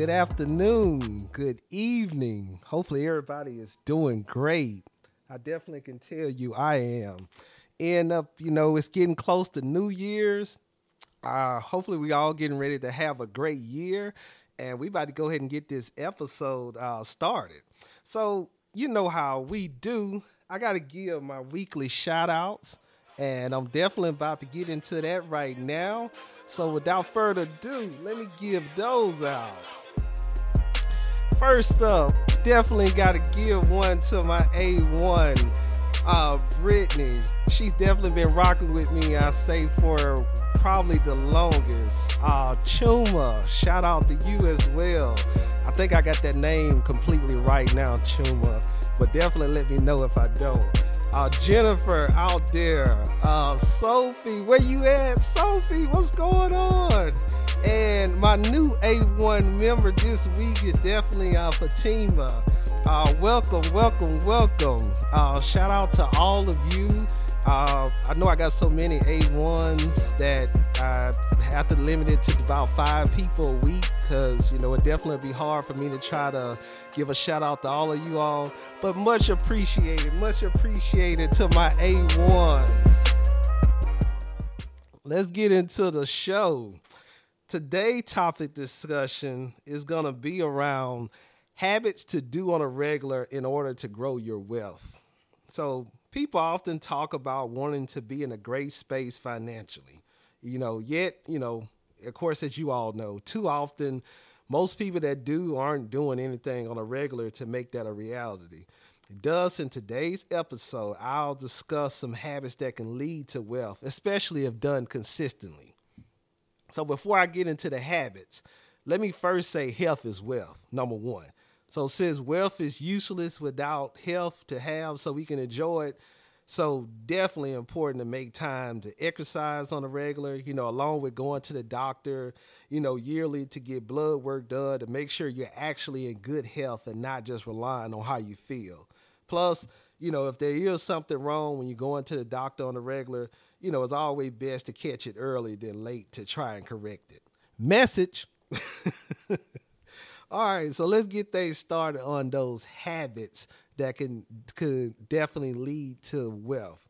good afternoon, good evening. Hopefully, everybody is doing great. I definitely can tell you I am. And up, you know, it's getting close to New Year's. Uh, hopefully, we all getting ready to have a great year, and we about to go ahead and get this episode uh, started. So, you know how we do. I got to give my weekly shout outs, and I'm definitely about to get into that right now. So, without further ado, let me give those out. First up, definitely got to give one to my A1, uh, Brittany. She's definitely been rocking with me, I say, for probably the longest. Uh, Chuma, shout out to you as well. I think I got that name completely right now, Chuma, but definitely let me know if I don't. Uh, Jennifer out there. Uh, Sophie, where you at? Sophie, what's going on? And my new A1 member this week is definitely uh, Fatima. Uh, welcome, welcome, welcome. Uh, shout out to all of you. Uh, I know I got so many A1s that I have to limit it to about five people a week because, you know, it definitely be hard for me to try to give a shout out to all of you all. But much appreciated, much appreciated to my A1s. Let's get into the show. Today topic discussion is going to be around habits to do on a regular in order to grow your wealth. So, people often talk about wanting to be in a great space financially. You know, yet, you know, of course, as you all know, too often, most people that do aren't doing anything on a regular to make that a reality. Thus, in today's episode, I'll discuss some habits that can lead to wealth, especially if done consistently. So, before I get into the habits, let me first say health is wealth, number one. So since wealth is useless without health to have so we can enjoy it, so definitely important to make time to exercise on a regular, you know, along with going to the doctor, you know, yearly to get blood work done to make sure you're actually in good health and not just relying on how you feel. Plus, you know, if there is something wrong when you're going to the doctor on a regular, you know, it's always best to catch it early than late to try and correct it. Message. All right, so let's get things started on those habits that can could definitely lead to wealth.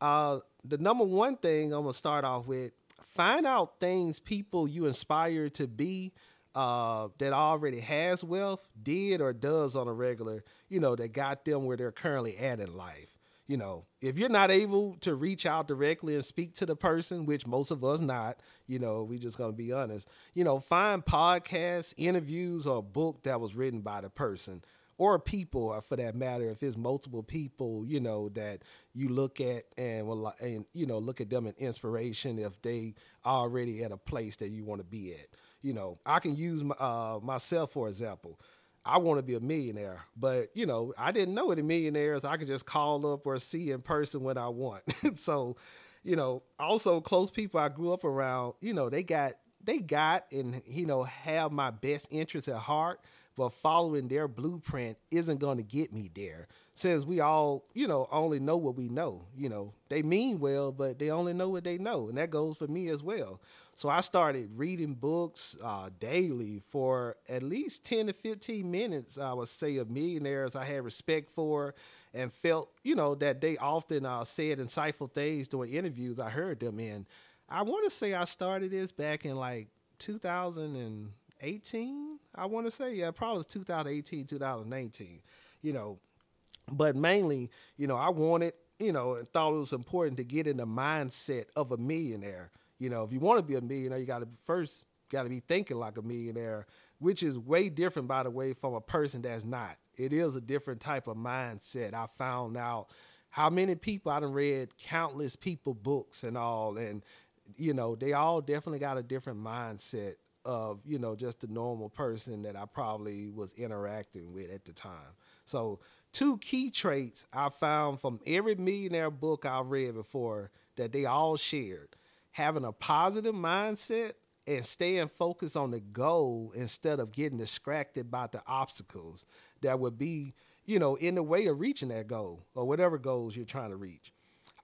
Uh, the number one thing I'm gonna start off with: find out things people you inspire to be uh, that already has wealth, did or does on a regular. You know that got them where they're currently at in life you know, if you're not able to reach out directly and speak to the person, which most of us not, you know, we just gonna be honest, you know, find podcasts, interviews, or a book that was written by the person or people, or for that matter, if it's multiple people, you know, that you look at and will, and you know, look at them in inspiration if they already at a place that you want to be at. You know, I can use my, uh, myself for example. I want to be a millionaire, but you know, I didn't know any millionaires. I could just call up or see in person when I want. so, you know, also close people I grew up around, you know, they got they got and you know have my best interests at heart, but following their blueprint isn't going to get me there. Since we all, you know, only know what we know. You know, they mean well, but they only know what they know, and that goes for me as well. So I started reading books uh, daily for at least 10 to 15 minutes, I would say, of millionaires I had respect for and felt, you know, that they often uh, said insightful things during interviews I heard them in. I want to say I started this back in like 2018. I want to say, yeah, probably 2018, 2019, you know. But mainly, you know, I wanted, you know, and thought it was important to get in the mindset of a millionaire you know, if you want to be a millionaire, you got to first got to be thinking like a millionaire, which is way different, by the way, from a person that's not. It is a different type of mindset. I found out how many people I done read countless people books and all, and you know, they all definitely got a different mindset of you know just the normal person that I probably was interacting with at the time. So two key traits I found from every millionaire book I've read before that they all shared having a positive mindset and staying focused on the goal instead of getting distracted by the obstacles that would be, you know, in the way of reaching that goal or whatever goals you're trying to reach.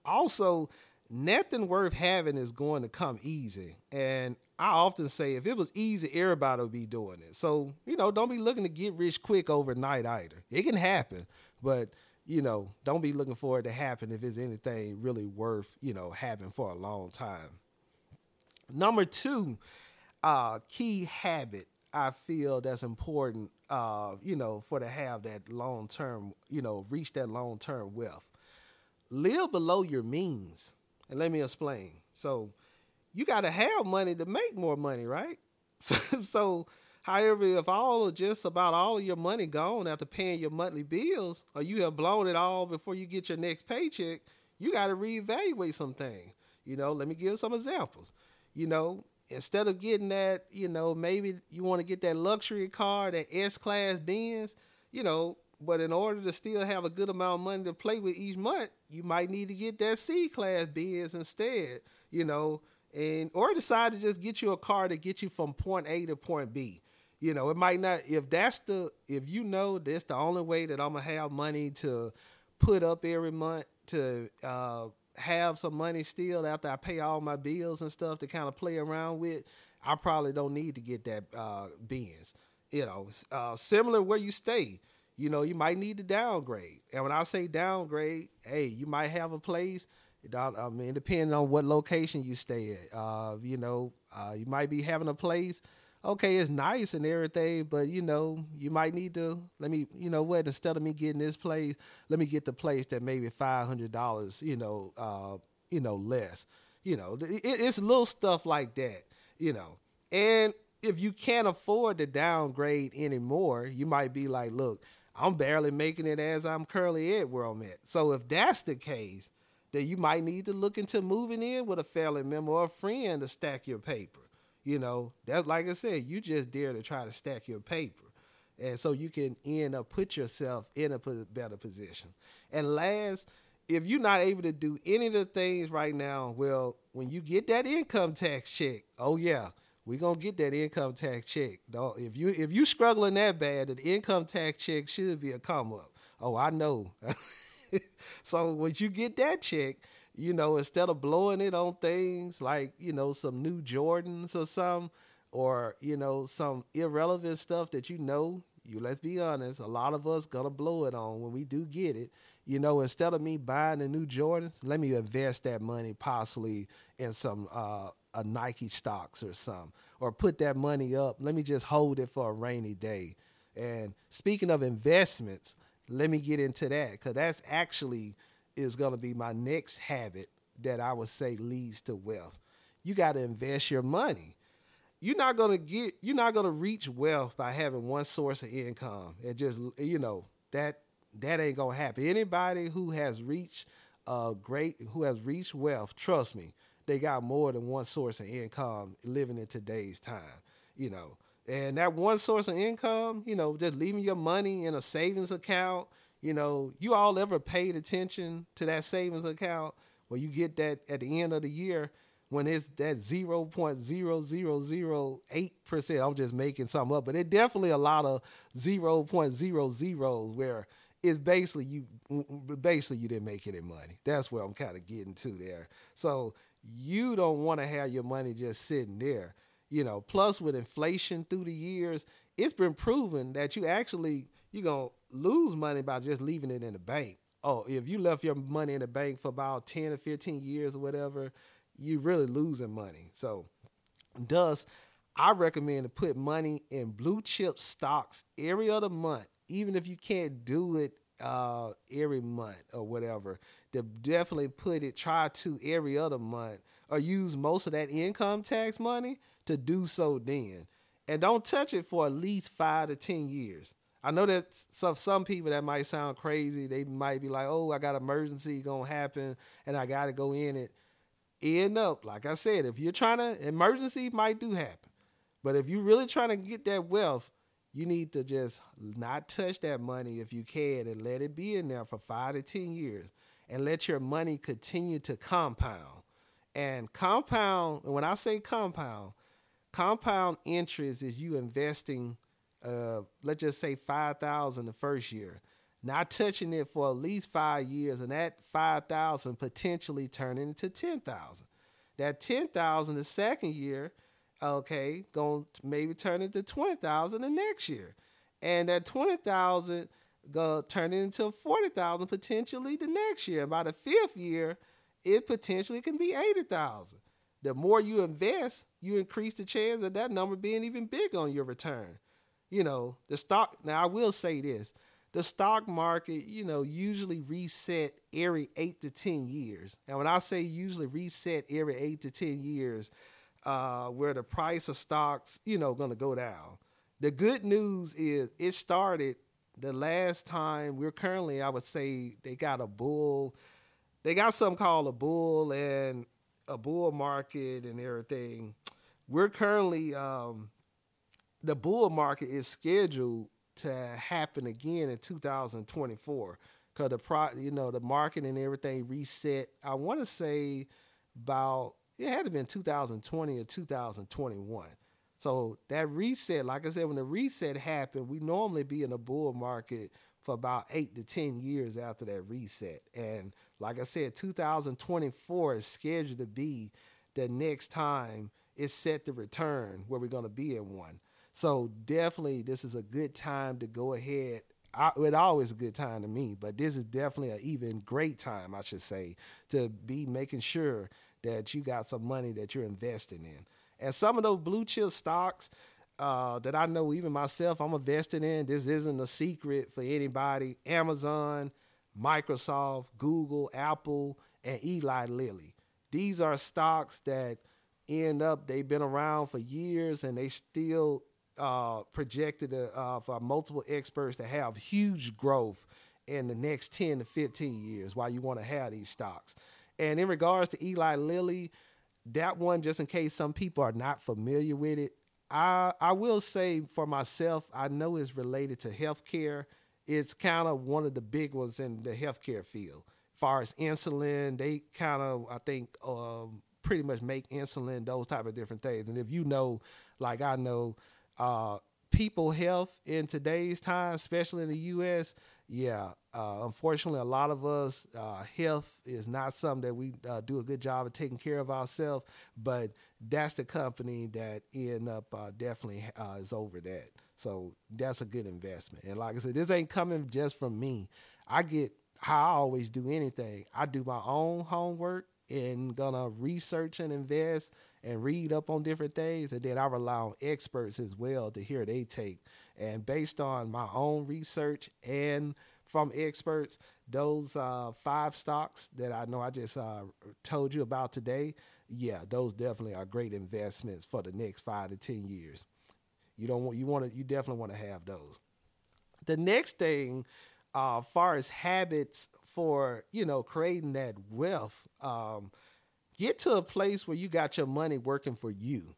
Also, nothing worth having is going to come easy. And I often say if it was easy, everybody would be doing it. So, you know, don't be looking to get rich quick overnight either. It can happen, but you know, don't be looking for it to happen if it's anything really worth, you know, having for a long time. Number two, uh, key habit I feel that's important, uh, you know, for to have that long term, you know, reach that long term wealth. Live below your means. And let me explain. So you got to have money to make more money, right? so, however, if all of just about all of your money gone after paying your monthly bills, or you have blown it all before you get your next paycheck, you got to reevaluate some things. You know, let me give some examples. You know, instead of getting that, you know, maybe you want to get that luxury car, that S class Benz, you know, but in order to still have a good amount of money to play with each month, you might need to get that C class Benz instead, you know, and or decide to just get you a car to get you from point A to point B. You know, it might not if that's the if you know that's the only way that I'm gonna have money to put up every month to uh, have some money still after I pay all my bills and stuff to kind of play around with. I probably don't need to get that uh, Benz. You know, uh, similar where you stay you know, you might need to downgrade. And when I say downgrade, hey, you might have a place. I mean, depending on what location you stay at, uh, you know, uh, you might be having a place. Okay, it's nice and everything, but you know, you might need to let me, you know, what instead of me getting this place, let me get the place that maybe five hundred dollars, you know, uh, you know, less. You know, it, it's little stuff like that, you know, and if you can't afford to downgrade anymore, you might be like, look, I'm barely making it as I'm currently at where I'm at. So if that's the case, then you might need to look into moving in with a family member or a friend to stack your paper. You know, that's like I said, you just dare to try to stack your paper. And so you can end up put yourself in a better position. And last, if you're not able to do any of the things right now, well, when you get that income tax check, oh yeah, we're gonna get that income tax check. Don't if you if you struggling that bad, the income tax check should be a come up. Oh, I know. so once you get that check, you know, instead of blowing it on things like, you know, some new Jordans or some or, you know, some irrelevant stuff that you know, you let's be honest, a lot of us gonna blow it on when we do get it. You know, instead of me buying the new Jordans, let me invest that money possibly in some uh a Nike stocks or some, or put that money up. Let me just hold it for a rainy day. And speaking of investments, let me get into that because that's actually is going to be my next habit that I would say leads to wealth. You got to invest your money. You're not going to get you're not going to reach wealth by having one source of income. It just you know, that that ain't going to happen. Anybody who has reached uh great who has reached wealth, trust me, they got more than one source of income living in today's time, you know. And that one source of income, you know, just leaving your money in a savings account, you know, you all ever paid attention to that savings account where you get that at the end of the year when it's that 0.0008%. I'm just making something up, but it definitely a lot of 0.00s where it's basically you basically you didn't make any money. That's where I'm kind of getting to there. So you don't want to have your money just sitting there. You know, plus with inflation through the years, it's been proven that you actually you're gonna lose money by just leaving it in the bank. Oh, if you left your money in the bank for about 10 or 15 years or whatever, you're really losing money. So thus I recommend to put money in blue chip stocks every other month, even if you can't do it uh, every month or whatever to definitely put it, try to every other month or use most of that income tax money to do so then. And don't touch it for at least five to 10 years. I know that some some people that might sound crazy. They might be like, "Oh, I got emergency gonna happen, and I got to go in it." End up, like I said, if you're trying to emergency might do happen, but if you're really trying to get that wealth, you need to just not touch that money if you can, and let it be in there for five to ten years and let your money continue to compound. And compound, when I say compound, compound interest is you investing, uh, let's just say five thousand the first year. not touching it for at least five years, and that five thousand potentially turning into ten thousand. That ten thousand the second year, okay, going to maybe turn into twenty thousand the next year, and that twenty thousand go turn into forty thousand potentially the next year. By the fifth year, it potentially can be eighty thousand. The more you invest, you increase the chance of that number being even bigger on your return. You know, the stock. Now I will say this: the stock market, you know, usually reset every eight to ten years. And when I say usually reset every eight to ten years, uh, where the price of stocks, you know, going to go down. The good news is it started the last time we're currently, I would say, they got a bull. They got something called a bull and a bull market and everything. We're currently um, the bull market is scheduled to happen again in 2024 because the pro, you know, the market and everything reset. I want to say about it had to been 2020 or 2021. So that reset, like I said, when the reset happened, we normally be in a bull market for about eight to 10 years after that reset. And like I said, 2024 is scheduled to be the next time it's set to return where we're going to be in one. So definitely, this is a good time to go ahead. I, it always a good time to me, but this is definitely an even great time, I should say, to be making sure that you got some money that you're investing in. And some of those blue chip stocks uh, that I know, even myself, I'm investing in. This isn't a secret for anybody. Amazon, Microsoft, Google, Apple, and Eli Lilly. These are stocks that end up they've been around for years and they still uh, projected uh, for multiple experts to have huge growth in the next 10 to 15 years while you want to have these stocks. And in regards to Eli Lilly, that one, just in case some people are not familiar with it, I, I will say for myself, I know it's related to healthcare. It's kind of one of the big ones in the healthcare field. As far as insulin, they kind of, I think, um, pretty much make insulin, those type of different things. And if you know, like I know, uh, people health in today's time, especially in the U.S., yeah, uh, unfortunately, a lot of us uh, health is not something that we uh, do a good job of taking care of ourselves. But that's the company that end up uh, definitely uh, is over that. So that's a good investment. And like I said, this ain't coming just from me. I get how I always do anything. I do my own homework and gonna research and invest and read up on different things, and then I rely on experts as well to hear they take. And based on my own research and from experts, those uh, five stocks that I know I just uh, told you about today, yeah, those definitely are great investments for the next five to ten years. You don't want you want to you definitely want to have those. The next thing, uh, far as habits for you know creating that wealth. Um, get to a place where you got your money working for you.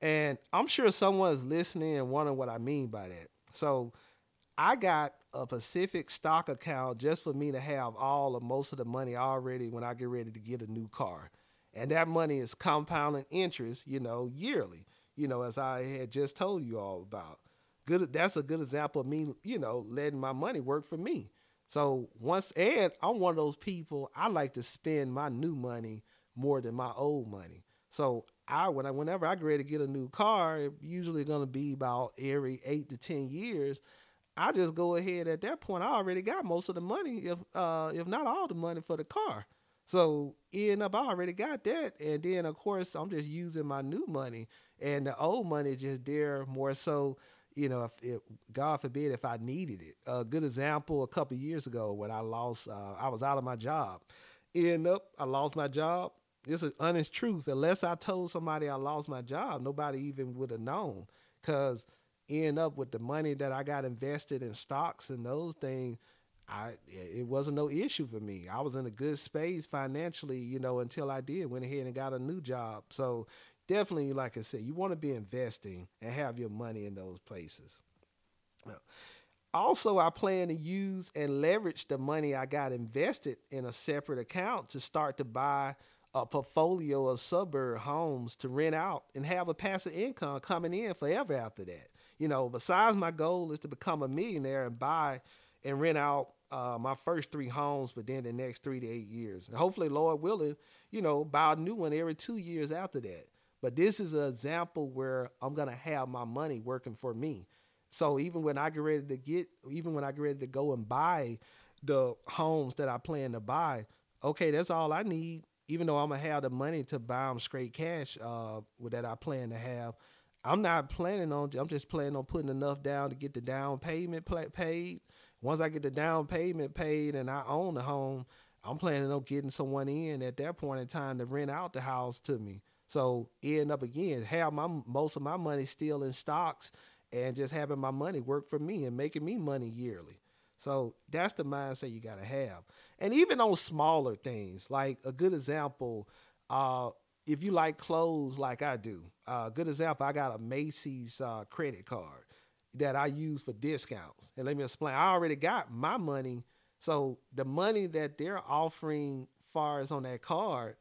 And I'm sure someone's listening and wondering what I mean by that. So I got a Pacific stock account just for me to have all of most of the money already when I get ready to get a new car. And that money is compounding interest, you know, yearly, you know, as I had just told you all about. Good that's a good example of me, you know, letting my money work for me. So once and I'm one of those people I like to spend my new money more than my old money. So I when I whenever I get ready to get a new car, it usually gonna be about every eight to ten years. I just go ahead at that point. I already got most of the money, if uh, if not all the money for the car. So end up, I already got that, and then of course I'm just using my new money, and the old money just there more so. You know, if, if God forbid if I needed it. A good example: a couple years ago when I lost, uh, I was out of my job. End up, I lost my job this is honest truth. Unless I told somebody I lost my job, nobody even would have known. Cause end up with the money that I got invested in stocks and those things, I it wasn't no issue for me. I was in a good space financially, you know, until I did went ahead and got a new job. So definitely, like I said, you want to be investing and have your money in those places. Also, I plan to use and leverage the money I got invested in a separate account to start to buy a portfolio of suburb homes to rent out and have a passive income coming in forever after that. You know, besides my goal is to become a millionaire and buy and rent out uh, my first three homes within the next three to eight years. And hopefully, Lord willing, you know, buy a new one every two years after that. But this is an example where I'm gonna have my money working for me. So even when I get ready to get, even when I get ready to go and buy the homes that I plan to buy, okay, that's all I need. Even though I'm gonna have the money to buy them straight cash, uh, that I plan to have, I'm not planning on. I'm just planning on putting enough down to get the down payment paid. Once I get the down payment paid and I own the home, I'm planning on getting someone in at that point in time to rent out the house to me. So end up again, have my most of my money still in stocks and just having my money work for me and making me money yearly. So that's the mindset you gotta have. And even on smaller things, like a good example, uh, if you like clothes like I do, a uh, good example, I got a Macy's uh, credit card that I use for discounts. And let me explain. I already got my money, so the money that they're offering far as on that card,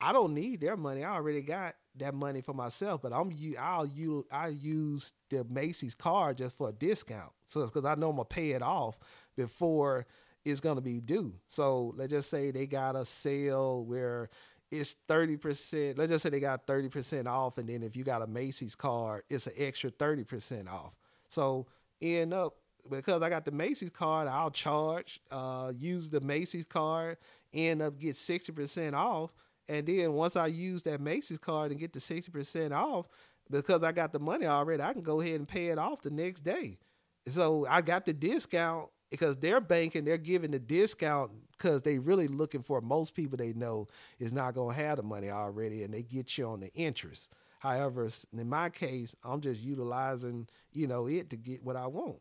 I don't need their money. I already got that money for myself, but I'm I'll use I use the Macy's card just for a discount. So it's because I know I'm gonna pay it off before it's gonna be due. So let's just say they got a sale where it's 30%. Let's just say they got 30% off, and then if you got a Macy's card, it's an extra 30% off. So end up because I got the Macy's card, I'll charge, uh, use the Macy's card, end up get 60% off and then once I use that Macy's card and get the 60% off, because I got the money already, I can go ahead and pay it off the next day. So I got the discount because they're banking, they're giving the discount because they really looking for most people they know is not going to have the money already and they get you on the interest. However, in my case, I'm just utilizing, you know, it to get what I want.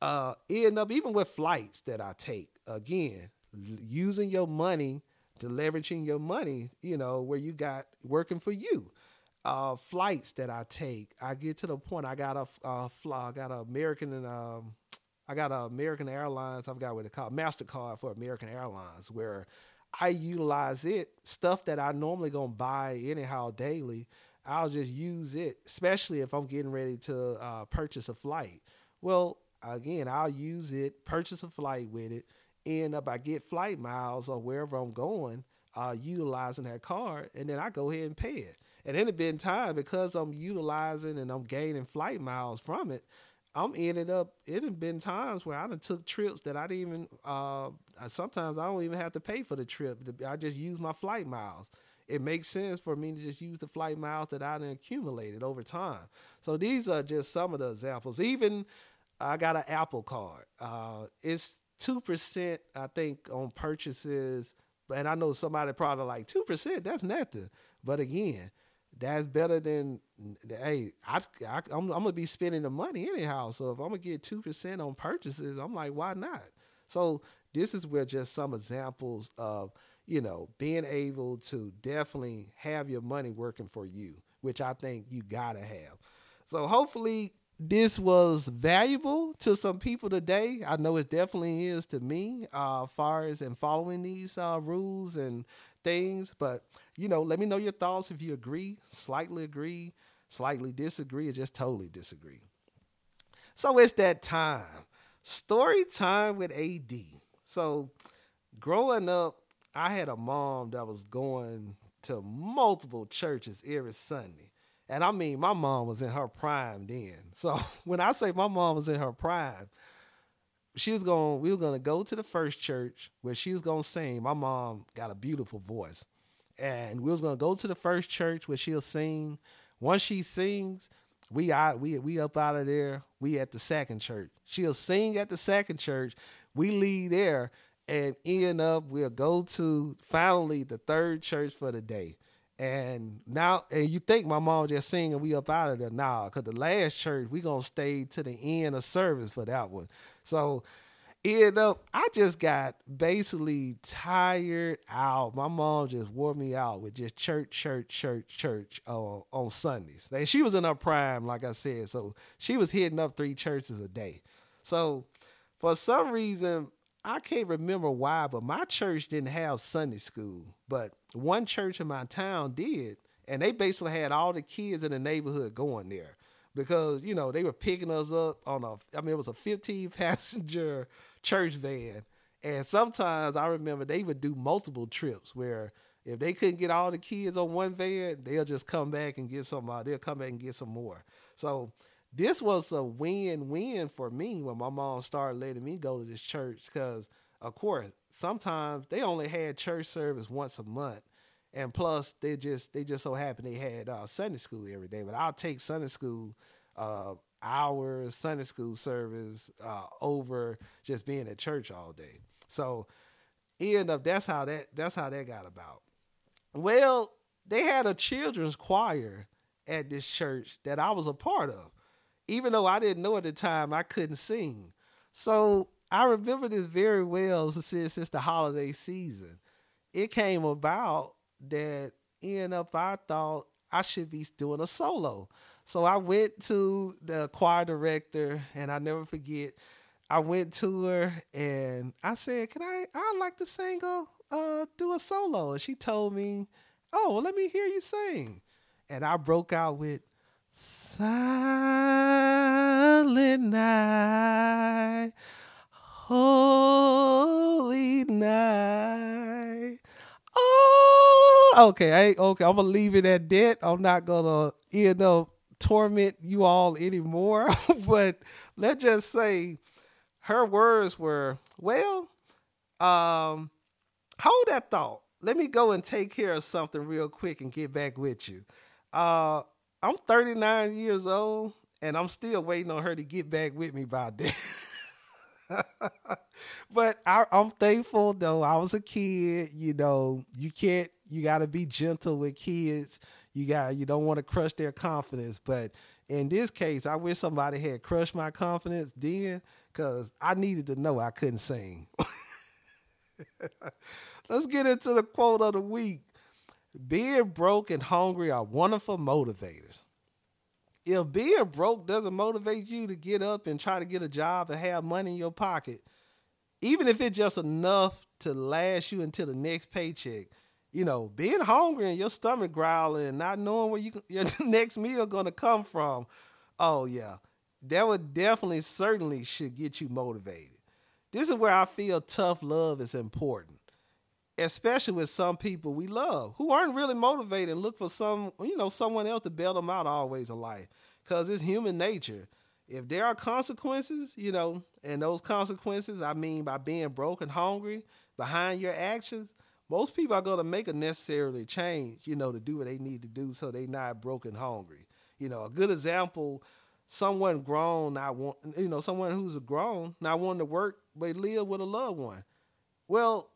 Uh, end up even with flights that I take, again, using your money to leveraging your money, you know, where you got working for you. Uh, flights that I take, I get to the point I got a, a fly, I got an American and um, I got a American Airlines. I've got what they call Mastercard for American Airlines, where I utilize it stuff that I normally gonna buy anyhow daily. I'll just use it, especially if I'm getting ready to uh, purchase a flight. Well, again, I'll use it, purchase a flight with it, end up I get flight miles or wherever I'm going, uh, utilizing that card, and then I go ahead and pay it. And it been time because I'm utilizing and I'm gaining flight miles from it. I'm ended up. It have been times where I done took trips that I didn't even. Uh, sometimes I don't even have to pay for the trip. I just use my flight miles. It makes sense for me to just use the flight miles that I done accumulated over time. So these are just some of the examples. Even I got an Apple card. Uh, it's two percent, I think, on purchases. And I know somebody probably like two percent. That's nothing. But again, that's better than hey. I, I I'm, I'm gonna be spending the money anyhow. So if I'm gonna get two percent on purchases, I'm like, why not? So this is where just some examples of you know being able to definitely have your money working for you, which I think you gotta have. So hopefully this was valuable to some people today. I know it definitely is to me, uh, far as in following these uh, rules and things. But you know, let me know your thoughts if you agree, slightly agree, slightly disagree, or just totally disagree. So it's that time, story time with AD. So growing up, I had a mom that was going to multiple churches every Sunday. And I mean, my mom was in her prime then. So when I say my mom was in her prime, she was going, we were going to go to the first church where she was going to sing. My mom got a beautiful voice. And we was going to go to the first church where she'll sing. Once she sings, we out, we, we up out of there. We at the second church. She'll sing at the second church. We leave there and end up, we'll go to finally the third church for the day. And now, and you think my mom just singing, we up out of there. Nah, because the last church, we going to stay to the end of service for that one. So, end up, I just got basically tired out. My mom just wore me out with just church, church, church, church uh, on Sundays. And she was in her prime, like I said. So, she was hitting up three churches a day. So, for some reason, I can't remember why, but my church didn't have Sunday school, but one church in my town did, and they basically had all the kids in the neighborhood going there because you know they were picking us up on a. I mean, it was a 15 passenger church van, And sometimes I remember they would do multiple trips where if they couldn't get all the kids on one van, they'll just come back and get some. Uh, they'll come back and get some more. So this was a win-win for me when my mom started letting me go to this church because, of course, sometimes they only had church service once a month, and plus they just they just so happened they had uh, Sunday school every day. But I'll take Sunday school uh, hours, Sunday school service uh, over just being at church all day. So end up that's how that that's how that got about. Well, they had a children's choir at this church that I was a part of. Even though I didn't know at the time I couldn't sing. So I remember this very well since since the holiday season. It came about that end up I thought I should be doing a solo. So I went to the choir director and I never forget I went to her and I said, "Can I? I'd like to sing a, uh, do a solo." And she told me, "Oh, well, let me hear you sing." And I broke out with "Silent Night, Holy Night." Oh, okay. I okay. I'm gonna leave it at that. I'm not gonna, you know, torment you all anymore. but let's just say her words were, well, um, hold that thought. Let me go and take care of something real quick and get back with you. Uh, I'm 39 years old and I'm still waiting on her to get back with me by then. but I, am thankful though. I was a kid, you know. You can't. You got to be gentle with kids. You got. You don't want to crush their confidence. But in this case, I wish somebody had crushed my confidence then because I needed to know I couldn't sing. Let's get into the quote of the week. Being broke and hungry are wonderful motivators. If being broke doesn't motivate you to get up and try to get a job and have money in your pocket, even if it's just enough to last you until the next paycheck, you know, being hungry and your stomach growling and not knowing where you your next meal gonna come from, oh yeah, that would definitely, certainly should get you motivated. This is where I feel tough love is important, especially with some people we love who aren't really motivated and look for some, you know, someone else to bail them out always in life. Because it's human nature. If there are consequences, you know, and those consequences, I mean, by being broke and hungry behind your actions, most people are going to make a necessarily change, you know, to do what they need to do so they not broken hungry. You know, a good example someone grown not want you know someone who's grown not wanting to work but live with a loved one well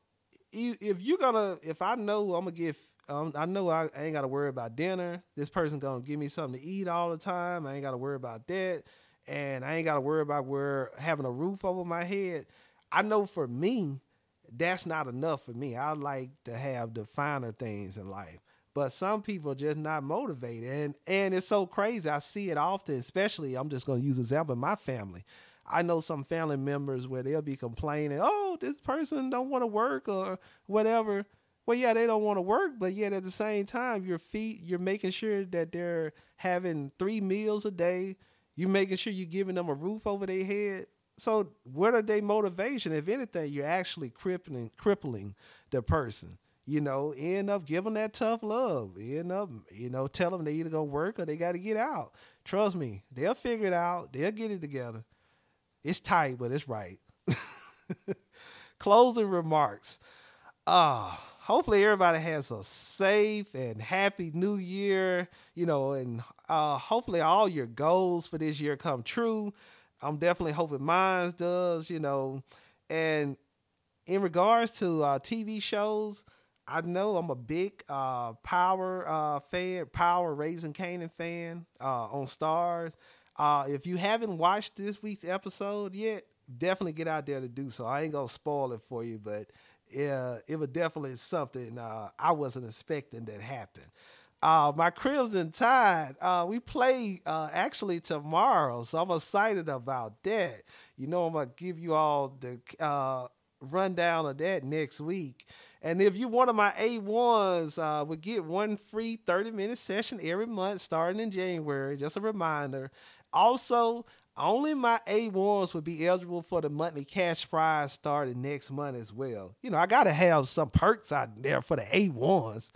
if you're gonna if i know i'm gonna get um, i know I, ain't gotta worry about dinner. This person gonna give me something to eat all the time. I ain't gotta worry about that. And i ain't gotta worry about where having a roof over my head. I know for me that's not enough for me. I like to have the finer things in life. But some people just not motivated. And and it's so crazy. I see it often especially i'm just to use example in my family i know some family members where they'll be complaining oh this person don't want to work or whatever well yeah they don't want to work but yet at the same time your feet you're making sure that they're having three meals a day you're making sure you're giving them a roof over their head so what are their motivation if anything you're actually crippling crippling the person you know, end up giving that tough love. End up, you know, tell them they either gonna work or they got to get out. Trust me, they'll figure it out. They'll get it together. It's tight, but it's right. Closing remarks. Ah, uh, hopefully everybody has a safe and happy new year. You know, and uh, hopefully all your goals for this year come true. I'm definitely hoping mine does. You know, and in regards to uh, TV shows I know I'm a big uh, Power uh, fan, Power Raising Kanan fan uh, on Starz. Uh, if you haven't watched this week's episode yet, definitely get out there to do so. I ain't gonna spoil it for you, but uh, it was definitely something uh, I wasn't expecting that happened. Uh, my Crimson Tide, uh, we play uh, actually tomorrow, so I'm excited about that. You know, I'm gonna give you all the uh, rundown of that next week. And if you're one of my A1s, uh, we get one free 30 minute session every month starting in January. Just a reminder. Also, only my A1s would be eligible for the monthly cash prize starting next month as well. You know, I got to have some perks out there for the A1s.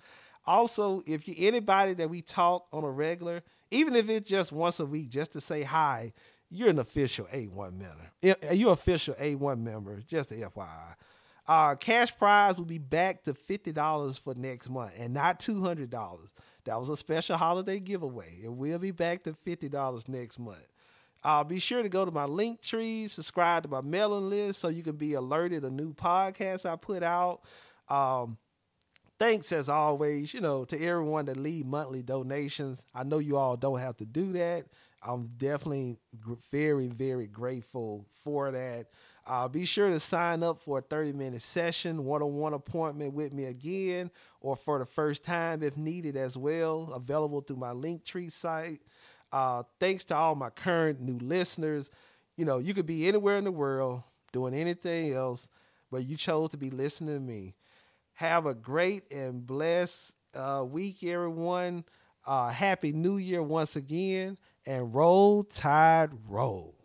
Also, if you're anybody that we talk on a regular, even if it's just once a week, just to say hi, you're an official A1 member. Eh, eh, you're official A1 member, just a FYI. Our uh, cash prize will be back to $50 for next month and not $200. That was a special holiday giveaway. It will be back to $50 next month. Uh, be sure to go to my link tree, subscribe to my mailing list so you can be alerted of new podcasts I put out. Um, thanks as always, you know, to everyone that leave monthly donations. I know you all don't have to do that. I'm definitely very, very grateful for that. Uh, be sure to sign up for a 30 minute session, one on one appointment with me again, or for the first time if needed as well. Available through my Linktree site. Uh, thanks to all my current new listeners. You know, you could be anywhere in the world doing anything else, but you chose to be listening to me. Have a great and blessed uh, week, everyone. Uh, happy New Year once again, and roll tide roll.